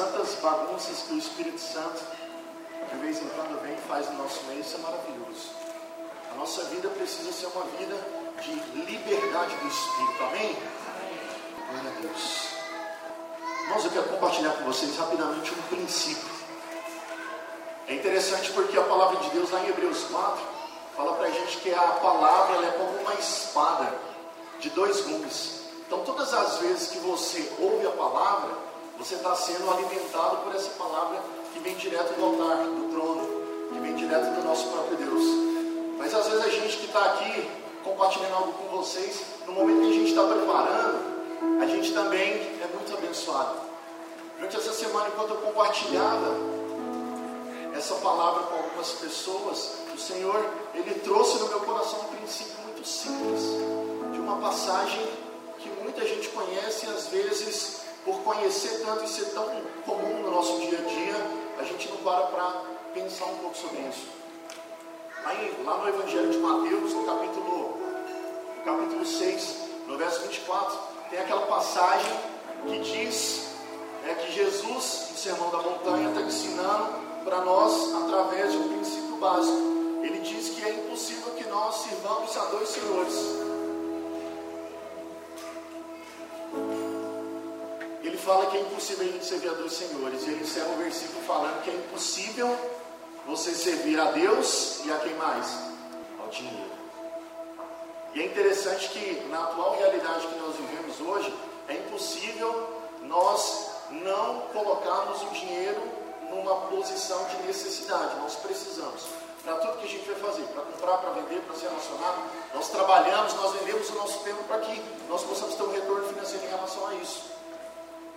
santas bagunças que o Espírito Santo de vez em quando vem e faz no nosso meio, isso é maravilhoso. A nossa vida precisa ser uma vida de liberdade do Espírito, amém? Glória a Deus. Irmãos, eu quero compartilhar com vocês rapidamente um princípio. É interessante porque a palavra de Deus, lá em Hebreus 4, fala para a gente que a palavra é como uma espada de dois gumes. Então, todas as vezes que você ouve a palavra, você está sendo alimentado por essa palavra que vem direto do altar, do trono, que vem direto do nosso próprio Deus. Mas às vezes a gente que está aqui compartilhando algo com vocês, no momento que a gente está preparando, a gente também é muito abençoado. Durante essa semana, enquanto eu compartilhava essa palavra com algumas pessoas, o Senhor, Ele trouxe no meu coração um princípio muito simples, de uma passagem que muita gente conhece e às vezes, por conhecer tanto e ser tão comum no nosso dia a dia, a gente não para para pensar um pouco sobre isso. Em, lá no Evangelho de Mateus, no capítulo, no capítulo 6, no verso 24, tem aquela passagem que diz né, que Jesus, no Sermão da Montanha, está ensinando para nós através de um princípio básico. Ele diz que é impossível que nós sirvamos a dois senhores. Fala que é impossível a gente servir a dois senhores. E ele encerra o versículo falando que é impossível você servir a Deus e a quem mais? Ao dinheiro. E é interessante que na atual realidade que nós vivemos hoje, é impossível nós não colocarmos o dinheiro numa posição de necessidade. Nós precisamos. Para tudo que a gente vai fazer, para comprar, para vender, para se relacionar, nós trabalhamos, nós vendemos o nosso tempo para que nós possamos ter um retorno financeiro em relação a isso.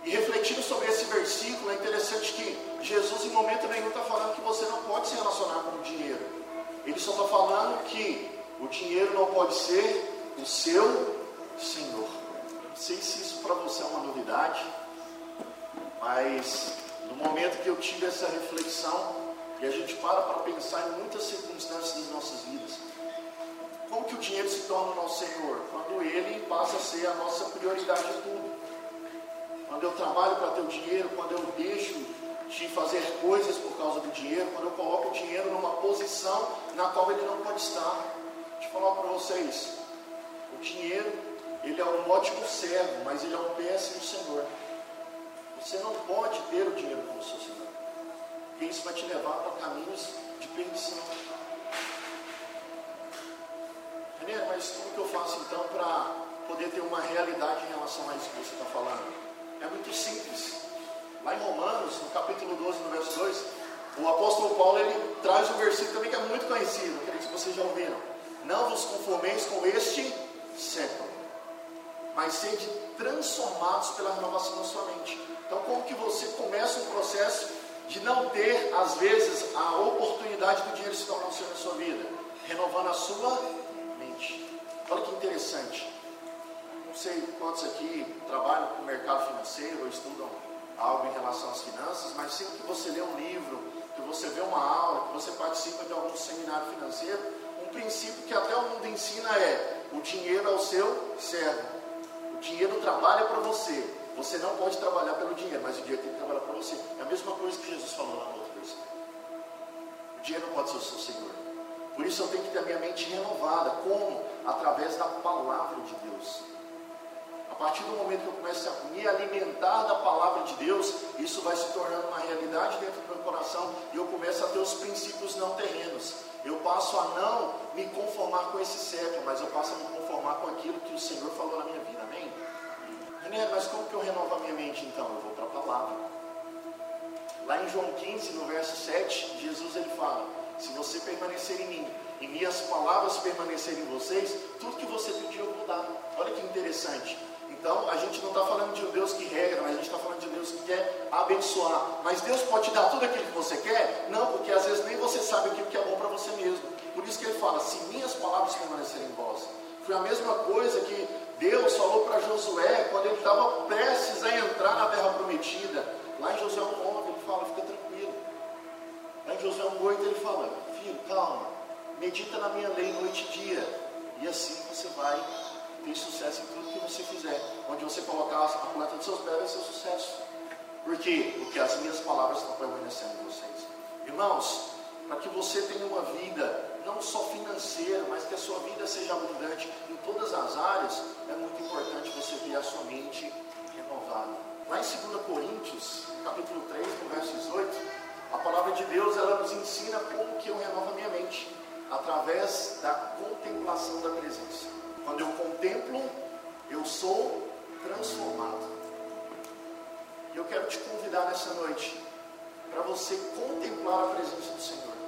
E refletindo sobre esse versículo, é interessante que Jesus, em momento nenhum, está falando que você não pode se relacionar com o dinheiro. Ele só está falando que o dinheiro não pode ser o seu Senhor. Não sei se isso para você é uma novidade, mas no momento que eu tive essa reflexão, e a gente para para pensar em muitas circunstâncias das nossas vidas, como que o dinheiro se torna o nosso Senhor? Quando ele passa a ser a nossa prioridade em tudo. Quando eu trabalho para ter o dinheiro, quando eu deixo de fazer coisas por causa do dinheiro, quando eu coloco o dinheiro numa posição na qual ele não pode estar. Deixa eu falar para vocês, o dinheiro, ele é um ótimo servo, mas ele é um péssimo senhor. Você não pode ter o dinheiro como seu senhor, porque isso vai te levar para caminhos de perdição. René, mas como que eu faço então para poder ter uma realidade em relação a isso que você está falando? É muito simples. Lá em Romanos, no capítulo 12, no verso 2, o apóstolo Paulo ele traz um versículo também que é muito conhecido, que vocês já ouviram. Não vos conformeis com este século, mas sede transformados pela renovação da sua mente. Então, como que você começa um processo de não ter, às vezes, a oportunidade do dinheiro se tornar um senhor na sua vida? Renovando a sua mente. Olha que interessante. Sei quantos aqui trabalham com o mercado financeiro ou estudam algo em relação às finanças, mas sempre que você lê um livro, que você vê uma aula, que você participa de algum seminário financeiro, um princípio que até o mundo ensina é: o dinheiro é o seu servo. O dinheiro trabalha para você. Você não pode trabalhar pelo dinheiro, mas o dinheiro tem que trabalhar para você. É a mesma coisa que Jesus falou lá no outro versículo. O dinheiro não pode ser o seu Senhor. Por isso eu tenho que ter a minha mente renovada. Como? Através da palavra de Deus. A partir do momento que eu começo a me alimentar da palavra de Deus, isso vai se tornando uma realidade dentro do meu coração e eu começo a ter os princípios não terrenos. Eu passo a não me conformar com esse século, mas eu passo a me conformar com aquilo que o Senhor falou na minha vida. Amém? René, mas como que eu renovo a minha mente então? Eu vou para a palavra. Lá em João 15, no verso 7, Jesus ele fala: Se você permanecer em mim e minhas palavras permanecerem em vocês, tudo que você pedir eu vou dar. Olha que interessante. Então, a gente não está falando de um Deus que regra, mas a gente está falando de um Deus que quer abençoar. Mas Deus pode te dar tudo aquilo que você quer? Não, porque às vezes nem você sabe aquilo que é bom para você mesmo. Por isso que ele fala: se minhas palavras permanecerem em vós. Foi a mesma coisa que Deus falou para Josué quando ele estava prestes a entrar na terra prometida. Lá em Josué 1,9 ele fala: fica tranquilo. Lá em Josué 1,8 ele fala: filho, calma, medita na minha lei noite e dia, e assim você vai ter sucesso em tudo que você fizer. Onde você colocar a planta dos seus pés vai ser sucesso. Por quê? Porque as minhas palavras estão permanecendo em vocês. Irmãos, para que você tenha uma vida não só financeira, mas que a sua vida seja abundante em todas as áreas, é muito importante você ter a sua mente renovada. Lá em 2 Coríntios, capítulo 3, no verso 18, a palavra de Deus ela nos ensina como que eu renovo a minha mente através da contemplação da presença. Quero te convidar nessa noite para você contemplar a presença do Senhor.